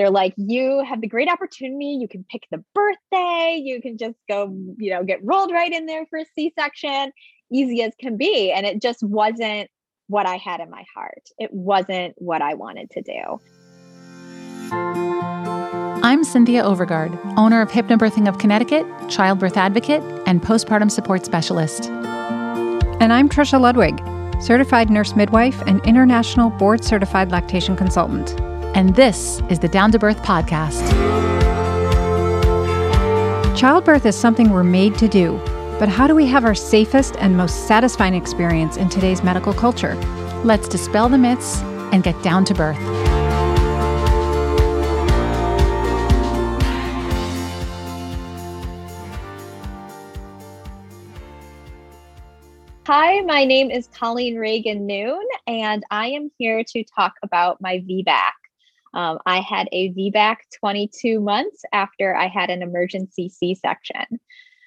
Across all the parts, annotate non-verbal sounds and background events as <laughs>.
they're like, you have the great opportunity. You can pick the birthday. You can just go, you know, get rolled right in there for a C section, easy as can be. And it just wasn't what I had in my heart. It wasn't what I wanted to do. I'm Cynthia Overgard, owner of Hypnobirthing of Connecticut, childbirth advocate, and postpartum support specialist. And I'm Trisha Ludwig, certified nurse midwife and international board certified lactation consultant. And this is the Down to Birth podcast. Childbirth is something we're made to do, but how do we have our safest and most satisfying experience in today's medical culture? Let's dispel the myths and get down to birth. Hi, my name is Colleen Reagan Noon, and I am here to talk about my VBAC. Um, I had a VBAC 22 months after I had an emergency C section.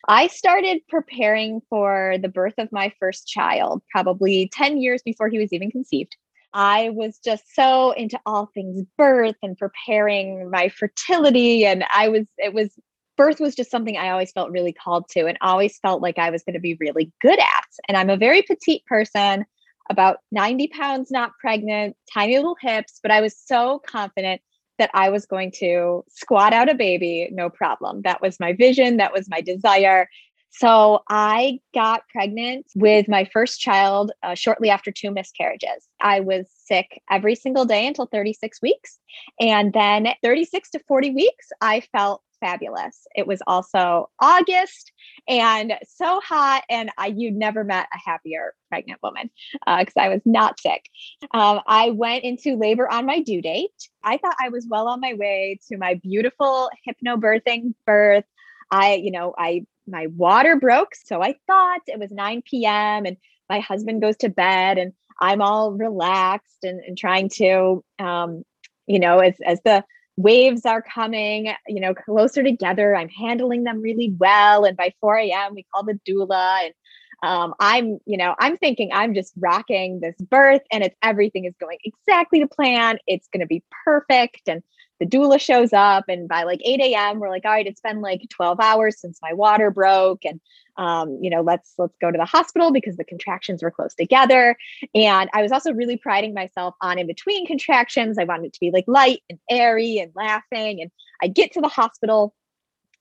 I started preparing for the birth of my first child probably 10 years before he was even conceived. I was just so into all things birth and preparing my fertility. And I was, it was, birth was just something I always felt really called to and always felt like I was going to be really good at. And I'm a very petite person about 90 pounds, not pregnant, tiny little hips, but I was so confident that I was going to squat out a baby, no problem. That was my vision, that was my desire. So I got pregnant with my first child uh, shortly after two miscarriages. I was sick every single day until 36 weeks. And then 36 to 40 weeks, I felt fabulous. It was also August and so hot, and I you never met a happier pregnant woman because uh, I was not sick. Um, I went into labor on my due date. I thought I was well on my way to my beautiful hypnobirthing birth. I, you know, I my water broke, so I thought it was 9 p.m. and my husband goes to bed and I'm all relaxed and, and trying to um, you know, as as the waves are coming, you know, closer together. I'm handling them really well. And by 4 a.m., we call the doula. And um, I'm, you know, I'm thinking I'm just rocking this birth and it's everything is going exactly to plan. It's going to be perfect. And the doula shows up and by like 8 a.m we're like all right it's been like 12 hours since my water broke and um, you know let's let's go to the hospital because the contractions were close together. And i was also really priding myself on in between contractions. I wanted it to be like light and airy and laughing and i get to the hospital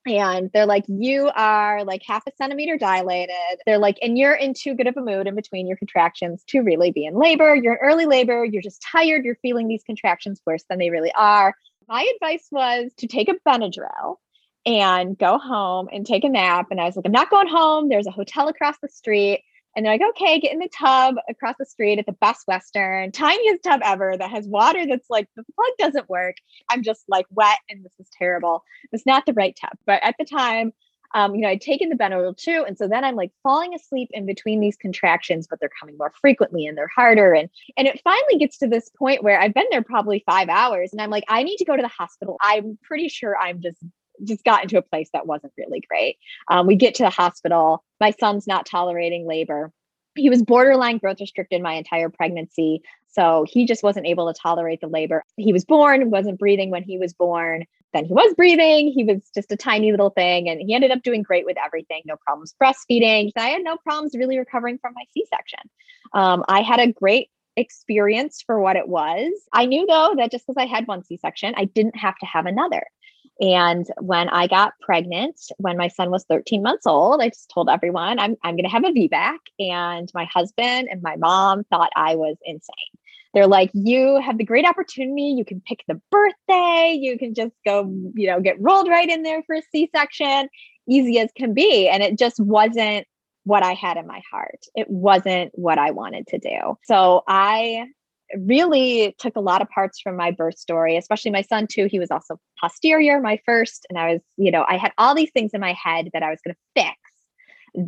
and they're like you are like half a centimeter dilated. They're like and you're in too good of a mood in between your contractions to really be in labor. You're in early labor. You're just tired. You're feeling these contractions worse than they really are my advice was to take a Benadryl and go home and take a nap. And I was like, I'm not going home. There's a hotel across the street. And they're like, okay, get in the tub across the street at the Best Western, tiniest tub ever that has water that's like the plug doesn't work. I'm just like wet and this is terrible. It's not the right tub. But at the time, um, you know, I'd taken the Benadryl too. And so then I'm like falling asleep in between these contractions, but they're coming more frequently and they're harder. And and it finally gets to this point where I've been there probably five hours and I'm like, I need to go to the hospital. I'm pretty sure I'm just just got into a place that wasn't really great. Um, we get to the hospital. My son's not tolerating labor. He was borderline growth restricted my entire pregnancy. So he just wasn't able to tolerate the labor. He was born, wasn't breathing when he was born then he was breathing. He was just a tiny little thing. And he ended up doing great with everything. No problems breastfeeding. I had no problems really recovering from my C section. Um, I had a great experience for what it was. I knew though that just because I had one C section, I didn't have to have another. And when I got pregnant, when my son was 13 months old, I just told everyone I'm, I'm going to have a VBAC. And my husband and my mom thought I was insane they're like you have the great opportunity. You can pick the birthday. You can just go you know get rolled right in there for a c-section. Easy as can be. And it just wasn't what i had in my heart. It wasn't what i wanted to do. So i really took a lot of parts from my birth story especially my son too. He was also posterior my first. And i was you know i had all these things in my head that i was going to fix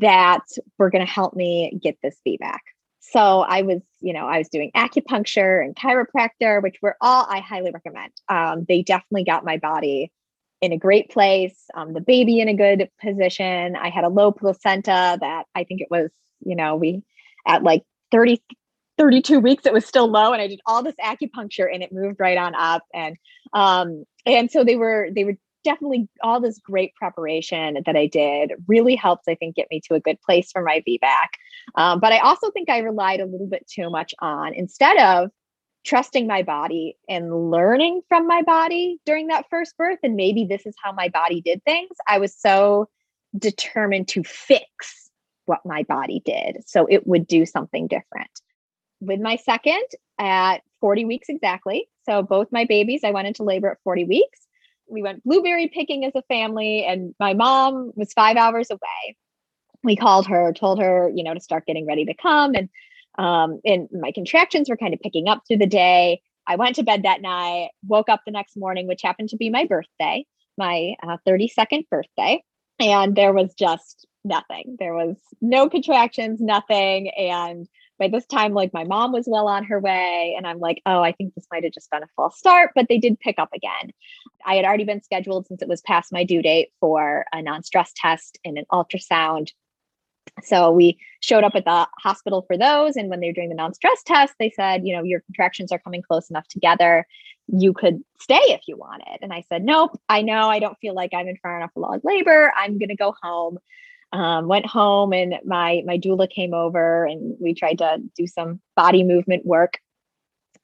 that were going to help me get this VBAC so I was, you know, I was doing acupuncture and chiropractor, which were all I highly recommend. Um, they definitely got my body in a great place, um, the baby in a good position. I had a low placenta that I think it was, you know, we at like 30, 32 weeks it was still low and i did all this acupuncture and it moved right on up and um and so they were they were definitely all this great preparation that i did really helped i think get me to a good place for my vbac um, but i also think i relied a little bit too much on instead of trusting my body and learning from my body during that first birth and maybe this is how my body did things i was so determined to fix what my body did so it would do something different with my second at 40 weeks exactly. So both my babies, I went into labor at 40 weeks. We went blueberry picking as a family, and my mom was five hours away. We called her, told her, you know, to start getting ready to come. And um, and my contractions were kind of picking up through the day. I went to bed that night, woke up the next morning, which happened to be my birthday, my uh, 32nd birthday. And there was just nothing. There was no contractions, nothing. And by this time, like my mom was well on her way. And I'm like, oh, I think this might have just been a false start, but they did pick up again. I had already been scheduled since it was past my due date for a non stress test and an ultrasound. So we showed up at the hospital for those. And when they were doing the non stress test, they said, you know, your contractions are coming close enough together. You could stay if you wanted. And I said, nope, I know I don't feel like I'm in far enough along labor. I'm going to go home um, went home and my my doula came over and we tried to do some body movement work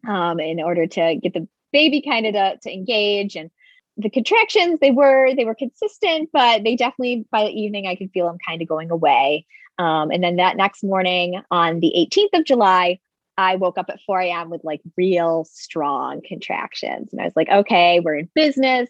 um, in order to get the baby kind of to, to engage. And the contractions they were they were consistent but they definitely by the evening i could feel them kind of going away. Um, and then that next morning on the 18th of july i woke up at 4 a.m with like real strong contractions. And i was like okay we're in business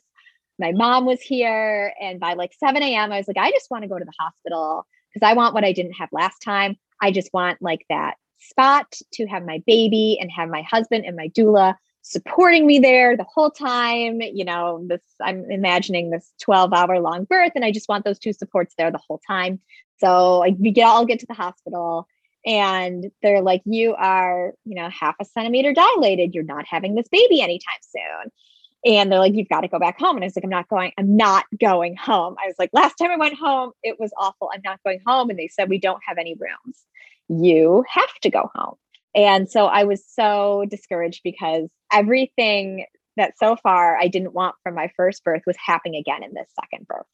my mom was here. And by like 7 a.m., I was like, I just want to go to the hospital because I want what I didn't have last time. I just want like that spot to have my baby and have my husband and my doula supporting me there the whole time. You know, this I'm imagining this 12 hour long birth, and I just want those two supports there the whole time. So like we get all get to the hospital and they're like, you are, you know, half a centimeter dilated. You're not having this baby anytime soon. And they're like, you've got to go back home. And I was like, I'm not going, I'm not going home. I was like, last time I went home, it was awful. I'm not going home. And they said, we don't have any rooms. You have to go home. And so I was so discouraged because everything that so far I didn't want from my first birth was happening again in this second birth.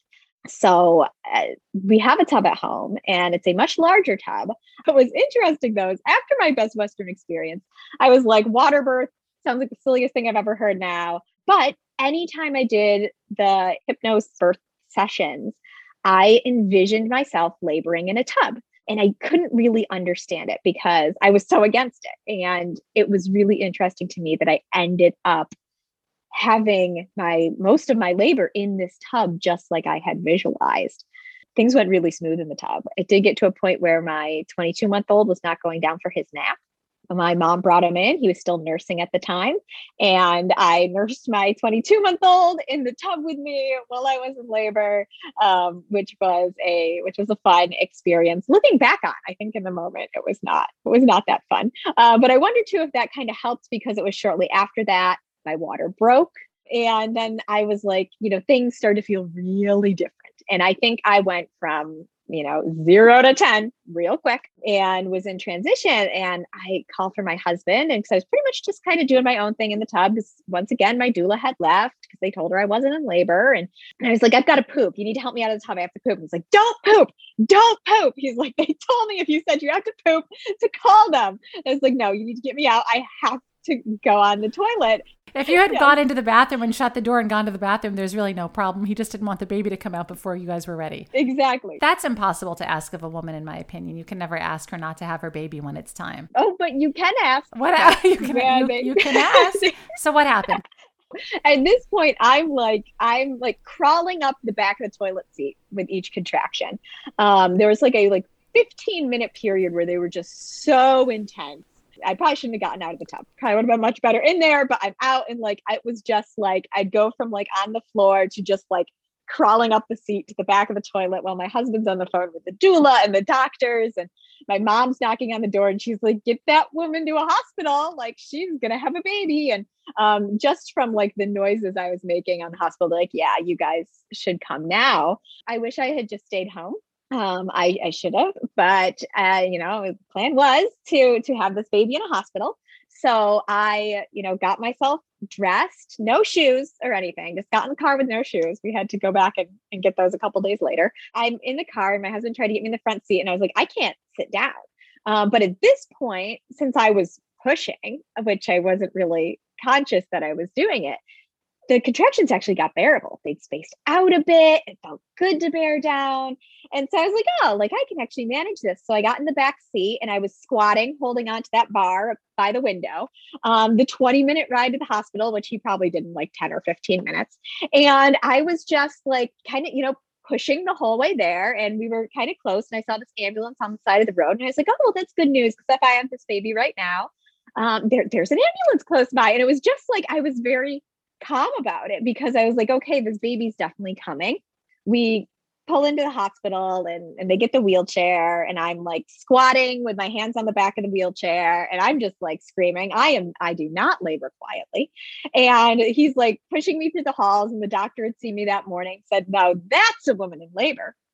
So uh, we have a tub at home and it's a much larger tub. What was interesting though is after my best Western experience, I was like, water birth sounds like the silliest thing I've ever heard now. But anytime I did the hypnosis birth sessions, I envisioned myself laboring in a tub. And I couldn't really understand it because I was so against it. And it was really interesting to me that I ended up having my most of my labor in this tub, just like I had visualized. Things went really smooth in the tub. It did get to a point where my 22 month old was not going down for his nap my mom brought him in. He was still nursing at the time. And I nursed my 22 month old in the tub with me while I was in labor, um, which was a which was a fun experience. Looking back on, I think in the moment it was not it was not that fun. Uh, but I wonder too if that kind of helped because it was shortly after that my water broke. And then I was like, you know, things started to feel really different. And I think I went from you know, zero to 10 real quick and was in transition. And I called for my husband. And because I was pretty much just kind of doing my own thing in the tub, because once again, my doula had left because they told her I wasn't in labor. And, and I was like, I've got to poop. You need to help me out of the tub. I have to poop. He's like, don't poop. Don't poop. He's like, they told me if you said you have to poop to call them. I was like, no, you need to get me out. I have to go on the toilet. If you had yeah. gone into the bathroom and shut the door and gone to the bathroom, there's really no problem. He just didn't want the baby to come out before you guys were ready. Exactly. That's impossible to ask of a woman, in my opinion. You can never ask her not to have her baby when it's time. Oh, but you can ask. What <laughs> you can, you, you can ask. so what happened? <laughs> At this point, I'm like, I'm like crawling up the back of the toilet seat with each contraction. Um, there was like a like 15 minute period where they were just so intense I probably shouldn't have gotten out of the tub. Probably would have been much better in there, but I'm out and like it was just like I'd go from like on the floor to just like crawling up the seat to the back of the toilet while my husband's on the phone with the doula and the doctors and my mom's knocking on the door and she's like get that woman to a hospital. Like she's gonna have a baby. And um, just from like the noises i was making on the hospital like yeah you guys should come now. I wish i had just stayed home Um, I, I should have, but uh, you know, the plan was to to have this baby in a hospital. So I, you know, got myself dressed, no shoes or anything, just got in the car with no shoes. We had to go back and, and get those a couple days later. I'm in the car and my husband tried to get me in the front seat and I was like, I can't sit down. Um, but at this point, since I was pushing, which I wasn't really conscious that I was doing it, the contractions actually got bearable. They'd spaced out a bit. It felt good to bear down. And so I was like, oh, like I can actually manage this. So I got in the back seat and I was squatting, holding onto that bar by the window. Um, the 20 minute ride to the hospital, which he probably did in like 10 or 15 minutes. And I was just like kind of, you know, pushing the whole way there. And we were kind of close. And I saw this ambulance on the side of the road. And I was like, oh, well, that's good news. Because if I have this baby right now, um, there, there's an ambulance close by. And it was just like I was very calm about it because I was like, okay, this baby's definitely coming. We pull into the hospital and, and they get the wheelchair and I'm like squatting with my hands on the back of the wheelchair and I'm just like screaming. I am I do not labor quietly. And he's like pushing me through the halls and the doctor had seen me that morning, said, No, that's a woman in labor. <laughs>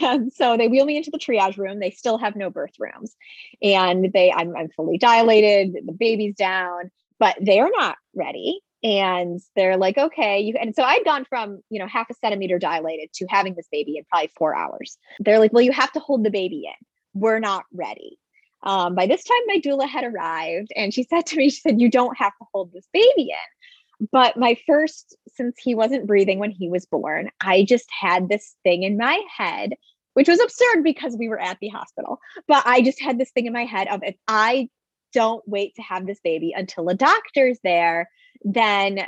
And so they wheel me into the triage room. They still have no birth rooms. And they I'm, I'm fully dilated, the baby's down, but they're not ready and they're like okay you and so i'd gone from you know half a centimeter dilated to having this baby in probably four hours. They're like well you have to hold the baby in. We're not ready. Um, by this time my doula had arrived and she <laughs> said to me she said you don't have to hold this baby in. But my first since he wasn't breathing when he was born i just had this thing in my head which was absurd because we were at the hospital but i just had this thing in my head of if i don't wait to have this baby until a doctor's there then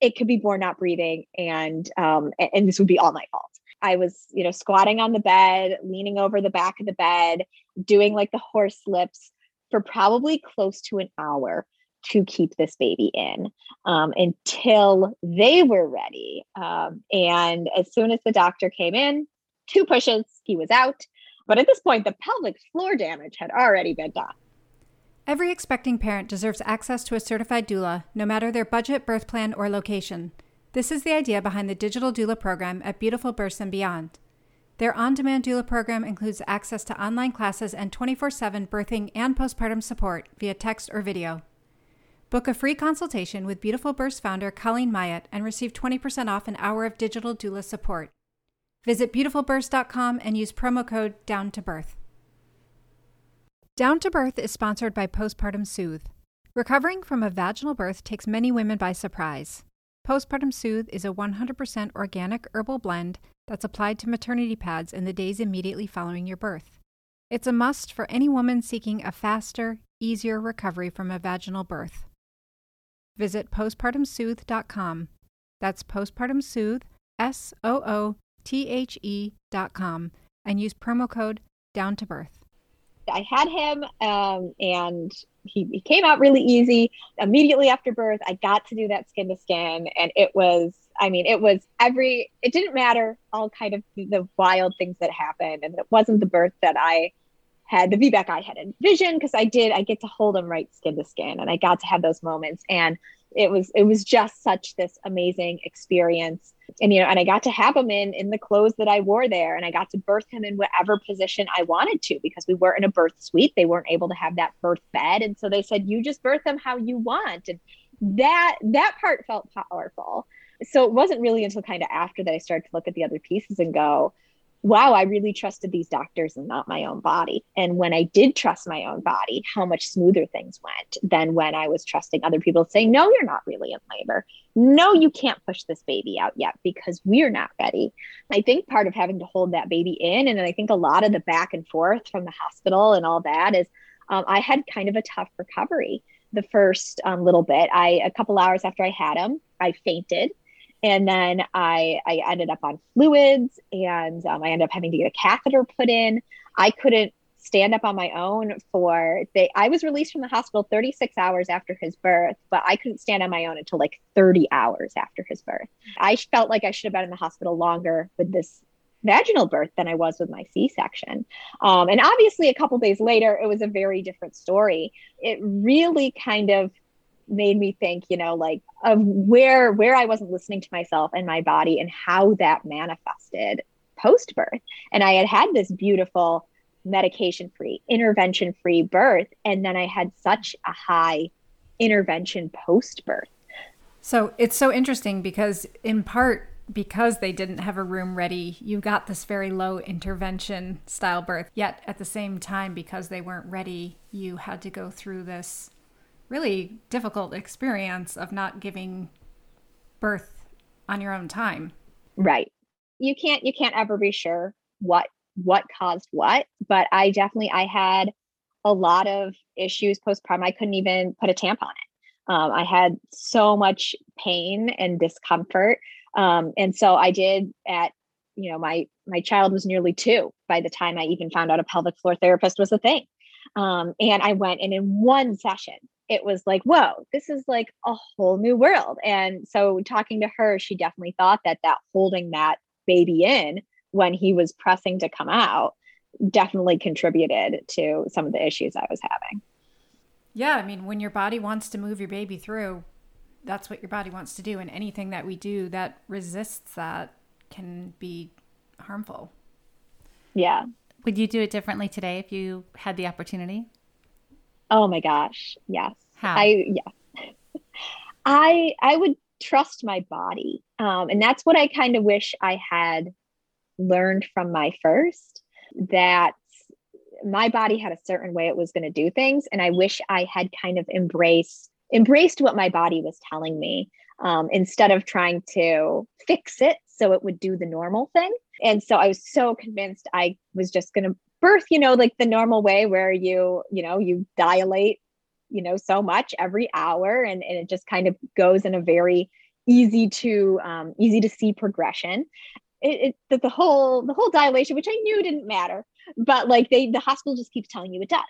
it could be born not breathing and um and this would be all my fault. I was you know squatting on the bed leaning over the back of the bed doing like the horse lips for probably close to an hour to keep this baby in um, until they were ready um, and as soon as the doctor came in two pushes he was out. But at this point the pelvic floor damage had already been done Every expecting parent deserves access to a certified doula, no matter their budget, birth plan, or location. This is the idea behind the digital doula program at Beautiful Births and Beyond. Their on demand doula program includes access to online classes and 24 7 birthing and postpartum support via text or video. Book a free consultation with Beautiful Births founder Colleen Myatt and receive 20% off an hour of digital doula support. Visit beautifulbirths.com and use promo code DOWN to birth. Down to Birth is sponsored by Postpartum Soothe. Recovering from a vaginal birth takes many women by surprise. Postpartum Soothe is a 100% organic herbal blend that's applied to maternity pads in the days immediately following your birth. It's a must for any woman seeking a faster, easier recovery from a vaginal birth. Visit postpartumsoothe.com. That's postpartum soothe, S O O T H E.com, and use promo code down to birth. I had him, um, and he, he came out really easy. Immediately after birth, I got to do that skin to skin, and it was, I mean, it was every, it didn't matter all kind of the wild things that happened, and it wasn't the birth that I had, the VBAC I had envisioned, because I did, I get to hold him right skin to skin, and I got to have those moments, and it was, it was just such this amazing experience. And you know and i got to have him in in the clothes that i wore there and i got to birth him in whatever position i wanted to because we weren't in a birth suite. They weren't able to have that birth bed and so they said you just birth them how you want and that that part felt powerful. So it wasn't really until kind of after that i started to look at the other pieces and go wow, I really trusted these doctors and not my own body. And when I did trust my own body, how much smoother things went than when I was trusting other people saying, no, you're not really in labor. No, you can't push this baby out yet because we're not ready. I think part of having to hold that baby in, and I think a lot of the back and forth from the hospital and all that is um, I had kind of a tough recovery the first um, little bit. I, a couple hours after I had him, I fainted and then I, I ended up on fluids and um, I ended up having to get a catheter put in. I couldn't stand up on my own for they I was released from the hospital 36 hours after his birth, but I couldn't stand on my own until like 30 hours after his birth. I felt like I should have been in the hospital longer with this vaginal birth than I was with my C-section. Um, and obviously a couple days later, it was a very different story. It really kind of made me think, you know, like of where where I wasn't listening to myself and my body and how that manifested post birth. And I had had this beautiful medication free, intervention free birth. And then I had such a high intervention post birth. So it's so interesting because, in part, because they didn't have a room ready, you got this very low intervention style birth. Yet at the same time, because they weren't ready, you had to go through this really difficult experience of not giving birth on your own time. Right. You can't you can't ever be sure what what caused what, but I definitely I had a lot of issues postpartum. I couldn't even put a tampon in. Um, I had so much pain and discomfort um, and so I did at, you know, my my child was nearly two by the time I even found out a pelvic floor therapist was a thing. Um, and I went and in one session, it was like, whoa, this is like a whole new world. And so talking to her, she definitely thought that that holding that baby in when he was pressing to come out definitely contributed to some of the issues I was having. Yeah, I mean, when your body wants to move your baby through, that's what your body wants to do and anything that we do that resists that can be harmful yeah would you do it differently today if you had the opportunity oh my gosh yes how i yeah i i would trust my body um, and that's what i kind of wish i had learned from my first that my body had a certain way it was going to do things and i wish i had kind of embraced embraced what my body was telling me um, instead of trying to fix it so it would do the normal thing. And so I was so convinced I was just going to birth, you know, like the normal way where you, you know, you dilate, you know, so much every hour and, and it just kind of goes in a very easy to um, easy to see progression. It, it the whole the whole dilation, which I knew didn't matter, but like they the hospital just keeps telling you it does.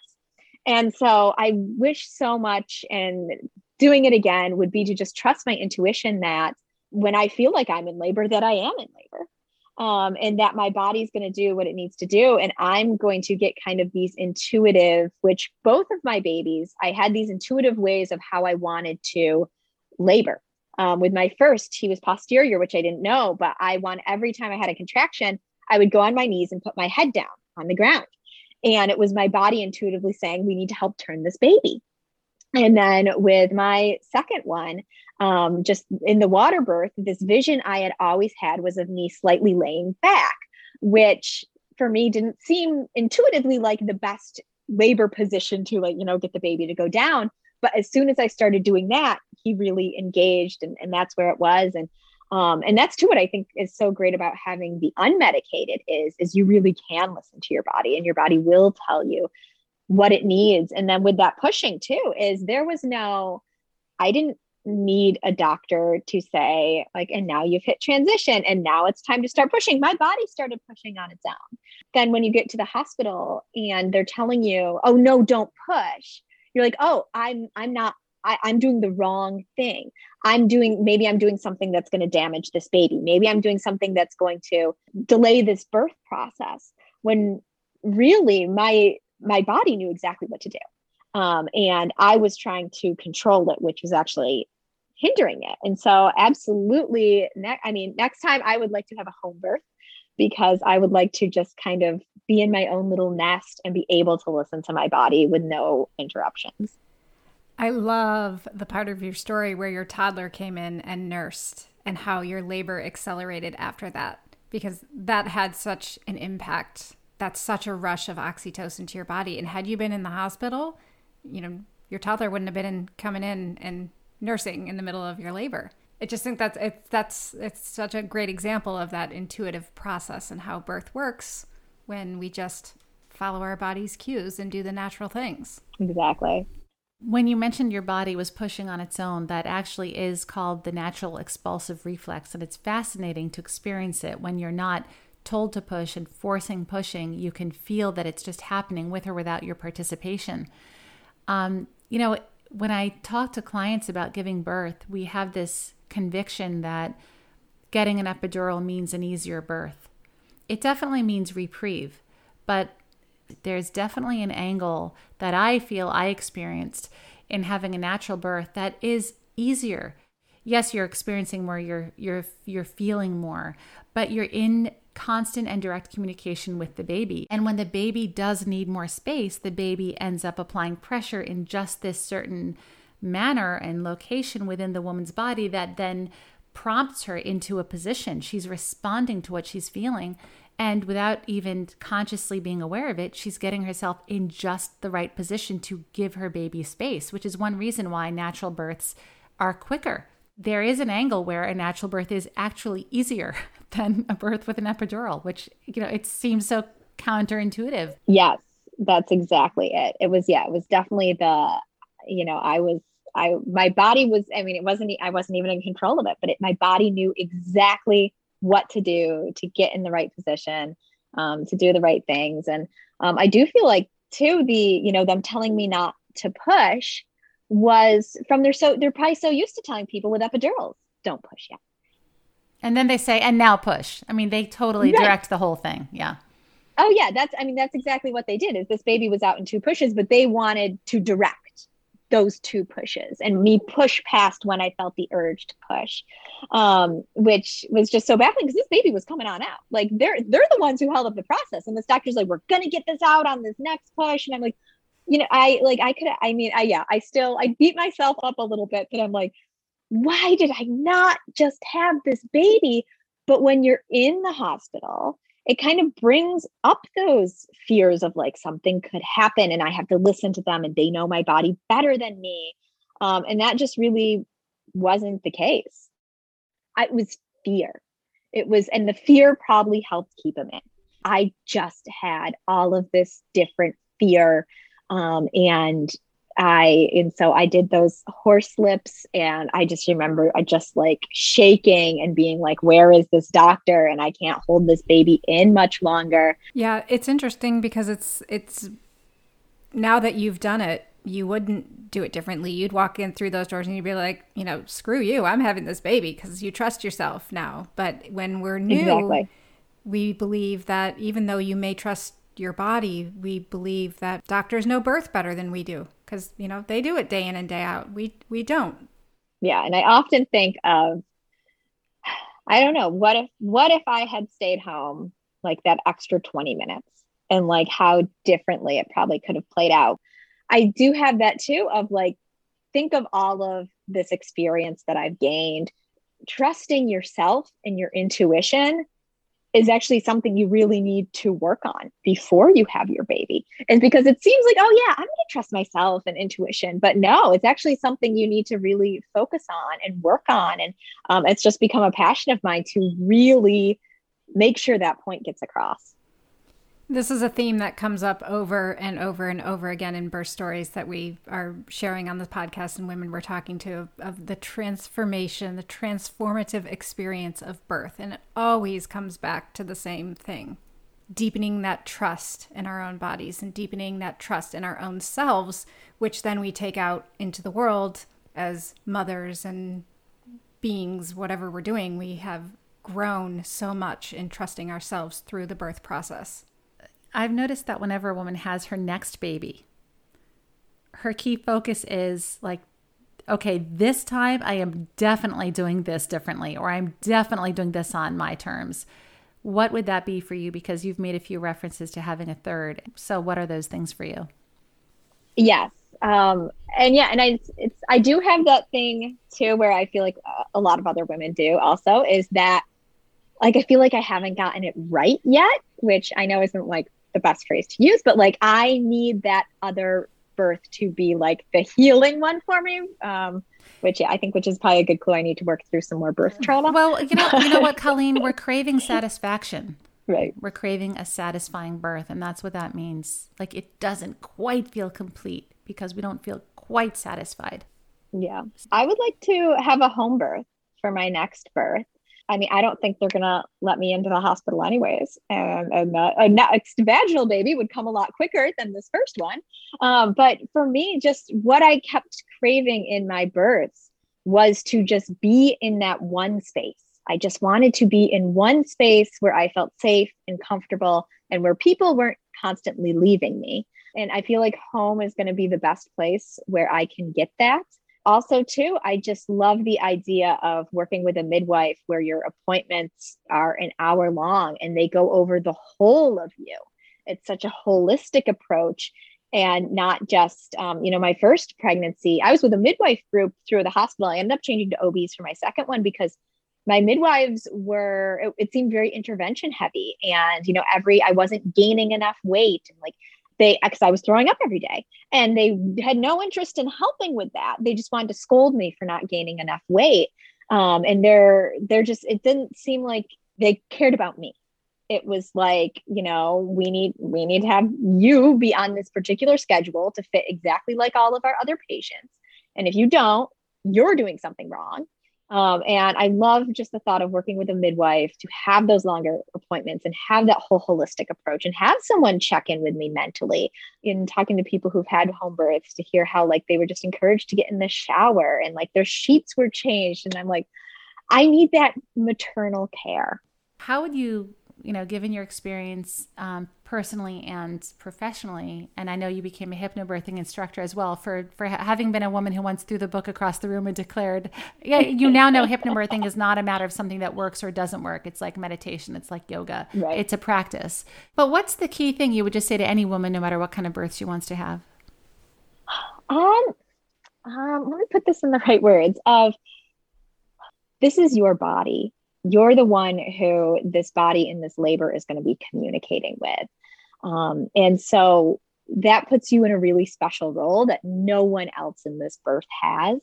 And so I wish so much, and doing it again would be to just trust my intuition that when I feel like I'm in labor, that I am in labor. Um, and that my body's going to do what it needs to do. And I'm going to get kind of these intuitive, which both of my babies, I had these intuitive ways of how I wanted to labor. Um, with my first, he was posterior, which I didn't know, but I want every time I had a contraction, I would go on my knees and put my head down on the ground. And it was my body intuitively saying, we need to help turn this baby. And then with my second one, um, just in the water birth, this vision I had always had was of me slightly laying back, which for me didn't seem intuitively like the best labor position to like, you know, get the baby to go down. But as soon as I started doing that, he really engaged and, and that's where it was. And um, and that's too what I think is so great about having the unmedicated is is you really can listen to your body and your body will tell you what it needs. And then with that pushing too, is there was no, I didn't need a doctor to say like and now you've hit transition and now it's time to start pushing my body started pushing on its own then when you get to the hospital and they're telling you oh no don't push you're like oh i'm i'm not I, am doing the wrong thing. I'm doing, maybe I'm doing something that's going to damage this baby. Maybe I'm doing something that's going to delay this birth process. When really my my body knew exactly what to do. Um, and I was trying to control it, which was actually hindering it. And so, absolutely, ne- I mean, next time I would like to have a home birth because I would like to just kind of be in my own little nest and be able to listen to my body with no interruptions. I love the part of your story where your toddler came in and nursed and how your labor accelerated after that because that had such an impact. That's such a rush of oxytocin to your body. And had you been in the hospital, you know, your toddler wouldn't have been in, coming in and nursing in the middle of your labor. I just think that's it's that's it's such a great example of that intuitive process and how birth works when we just follow our body's cues and do the natural things. Exactly. When you mentioned your body was pushing on its own, that actually is called the natural expulsive reflex. And it's fascinating to experience it when you're not told to push and forcing pushing. You can feel that it's just happening with or without your participation. Um, you know, when I talk to clients about giving birth, we have this conviction that getting an epidural means an easier birth. It definitely means reprieve, but there's definitely an angle that I feel I experienced in having a natural birth that is easier. Yes, you're experiencing more, you're you're you're feeling more, but you're in constant and direct communication with the baby. And when the baby does need more space, the baby ends up applying pressure in just this certain manner and location within the woman's body that then prompts her into a position. She's responding to what she's feeling. And without even consciously being aware of it, she's getting herself in just the right position to give her baby space, which is one reason why natural births are quicker. There is an angle where a natural birth is actually easier <laughs> than a birth with an epidural, which, you know, it seems so counterintuitive. Yes, that's exactly it. It was, yeah, it was definitely the, you know, I was I my body was I mean it wasn't I wasn't even in control of it, but it, my body knew exactly what to do to get in the right position, um, to do the right things, and um, I do feel like too the you know them telling me not to push was from their so they're probably so used to telling people with epidurals don't push yet. And then they say, and now push. I mean, they totally right. direct the whole thing. Yeah. Oh yeah, that's I mean that's exactly what they did. Is this baby was out in two pushes, but they wanted to direct those two pushes and me push past when I felt the urge to push, um, which was just so baffling because this baby was coming on out. Like they're they're the ones who held up the process, and this doctor's like, "We're gonna get this out on this next push," and I'm like, you know, I like I could, I mean, I yeah, I still I beat myself up a little bit, but I'm like, why did I not just have this baby? But when you're in the hospital it kind of brings up those fears of like something could happen and I have to listen to them and they know my body better than me. Um, and that just really wasn't the case. I, it was fear. It was, and the fear probably helped keep him in. I just had all of this different fear. Um, and I and so I did those horse lips and I just remember I just like shaking and being like where is this doctor and I can't hold this baby in much longer. Yeah, it's interesting because it's it's now that you've done it, you wouldn't do it differently. You'd walk in through those doors and you'd be like, you know, screw you, I'm having this baby because you trust yourself now. But when we're new, exactly. we believe that even though you may trust your body, we believe that doctors know birth better than we do because you know they do it day in and day out. We we don't. Yeah, and I often think of, I don't know, what if what if I had stayed home like that extra twenty minutes, and like how differently it probably could have played out. I do have that too of like think of all of this experience that I've gained, trusting yourself and your intuition is actually something you really need to work on before you have your baby. And because it seems like, oh, yeah, I'm going to trust myself and intuition. But no, it's actually something you need to really focus on and work on. And um, it's just become a passion of mine to really make sure that point gets across. This is a theme that comes up over and over and over again in birth stories that we are sharing on the podcast and women we're talking to of the transformation, the transformative experience of birth. And it always comes back to the same thing deepening that trust in our own bodies and deepening that trust in our own selves, which then we take out into the world as mothers and beings, whatever we're doing. We have grown so much in trusting ourselves through the birth process. I've noticed that whenever a woman has her next baby, her key focus is like, okay, this time I am definitely doing this differently, or I'm definitely doing this on my terms. What would that be for you? Because you've made a few references to having a third. So, what are those things for you? Yes. Um, and yeah, and I, it's, I do have that thing too, where I feel like a lot of other women do also is that like, I feel like I haven't gotten it right yet, which I know isn't like the best phrase to use, but like I need that other birth to be like the healing one for me. Um, which yeah, I think which is probably a good clue. I need to work through some more birth trauma. Well, you know, you know what, <laughs> Colleen, we're craving satisfaction. Right. We're craving a satisfying birth, and that's what that means. Like it doesn't quite feel complete because we don't feel quite satisfied. Yeah. I would like to have a home birth for my next birth. I mean, I don't think they're gonna let me into the hospital anyways. And, and uh, a next vaginal baby would come a lot quicker than this first one. Um, but for me, just what I kept craving in my births was to just be in that one space. I just wanted to be in one space where I felt safe and comfortable and where people weren't constantly leaving me. And I feel like home is going to be the best place where I can get that also too i just love the idea of working with a midwife where your appointments are an hour long and they go over the whole of you. It's such a holistic approach and not just um, you know my first pregnancy i was with a midwife group through the hospital. I ended up changing to obs for my second one because my midwives were it, it seemed very intervention heavy. And you know every i wasn't gaining enough weight and like they because I was throwing up every day and they had no interest in helping with that. They just wanted to scold me for not gaining enough weight. Um, and they're they're just it didn't seem like they cared about me. It was like, you know, we need we need to have you be on this particular schedule to fit exactly like all of our other patients. And if you don't, you're doing something wrong. Um, and I love just the thought of working with a midwife to have those longer appointments and have that whole holistic approach and have someone check in with me mentally in talking to people who've had home births to hear how like they were just encouraged to get in the shower and like their sheets were changed. And I'm like, I need that maternal care. How would you you know, given your experience um, personally and professionally, and I know you became a hypnobirthing instructor as well. For for having been a woman who once threw the book across the room and declared, "Yeah, you now know hypnobirthing is not a matter of something that works or doesn't work. It's like meditation. It's like yoga. Right. It's a practice." But what's the key thing you would just say to any woman, no matter what kind of birth she wants to have? Um, um let me put this in the right words. Of this is your body you're the one who this body in this labor is going to be communicating with. Um, and so that puts you in a really special role that no one else in this birth has.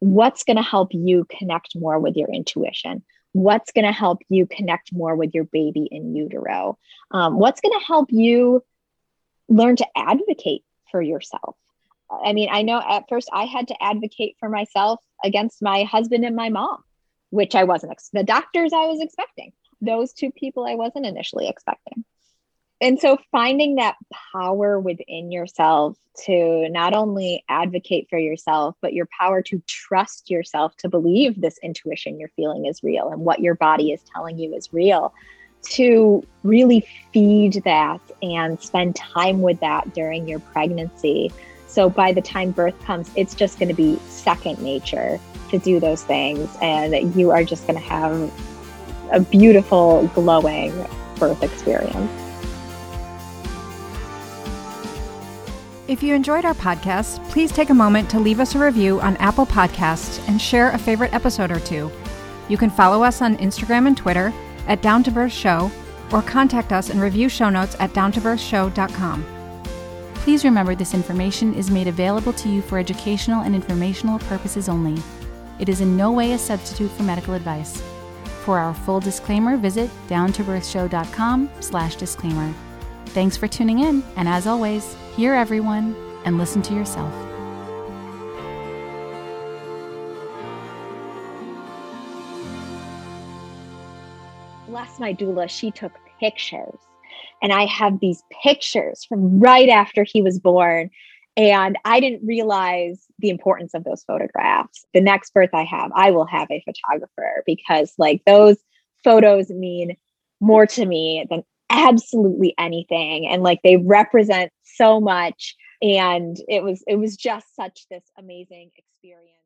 What's going to help you connect more with your intuition? What's going to help you connect more with your baby in utero? Um, what's going to help you learn to advocate for yourself? I mean, I know at first I had to advocate for myself against my husband and my mom which I wasn't, ex- the doctors I was expecting, those two people I wasn't initially expecting. And so finding that power within yourself to not only advocate for yourself, but your power to trust yourself to believe this intuition you're feeling is real and what your body is telling you is real, to really feed that and spend time with that during your pregnancy. So by the time birth comes, it's just going to be second nature to do those things, and you are just going to have a beautiful, glowing birth experience. If you enjoyed our podcast, please take a moment to leave us a review on Apple Podcasts and share a favorite episode or two. You can follow us on Instagram and Twitter at Down to Birth Show or contact us and review show notes at downtobirthshow.com. Please remember this information is made available to you for educational and informational purposes only. It is in no way a substitute for medical advice. For our full disclaimer, visit downtobirthshow.com slash disclaimer. Thanks for tuning in, and as always, hear everyone and listen to yourself. Bless my doula, she took pictures. And I have these pictures from right after he was born and I didn't realize the importance of those photographs. The next birth I have, I will have a photographer because, like, those photos mean more to me than absolutely anything. And, like, they represent so much. And it was, it was just such this amazing experience.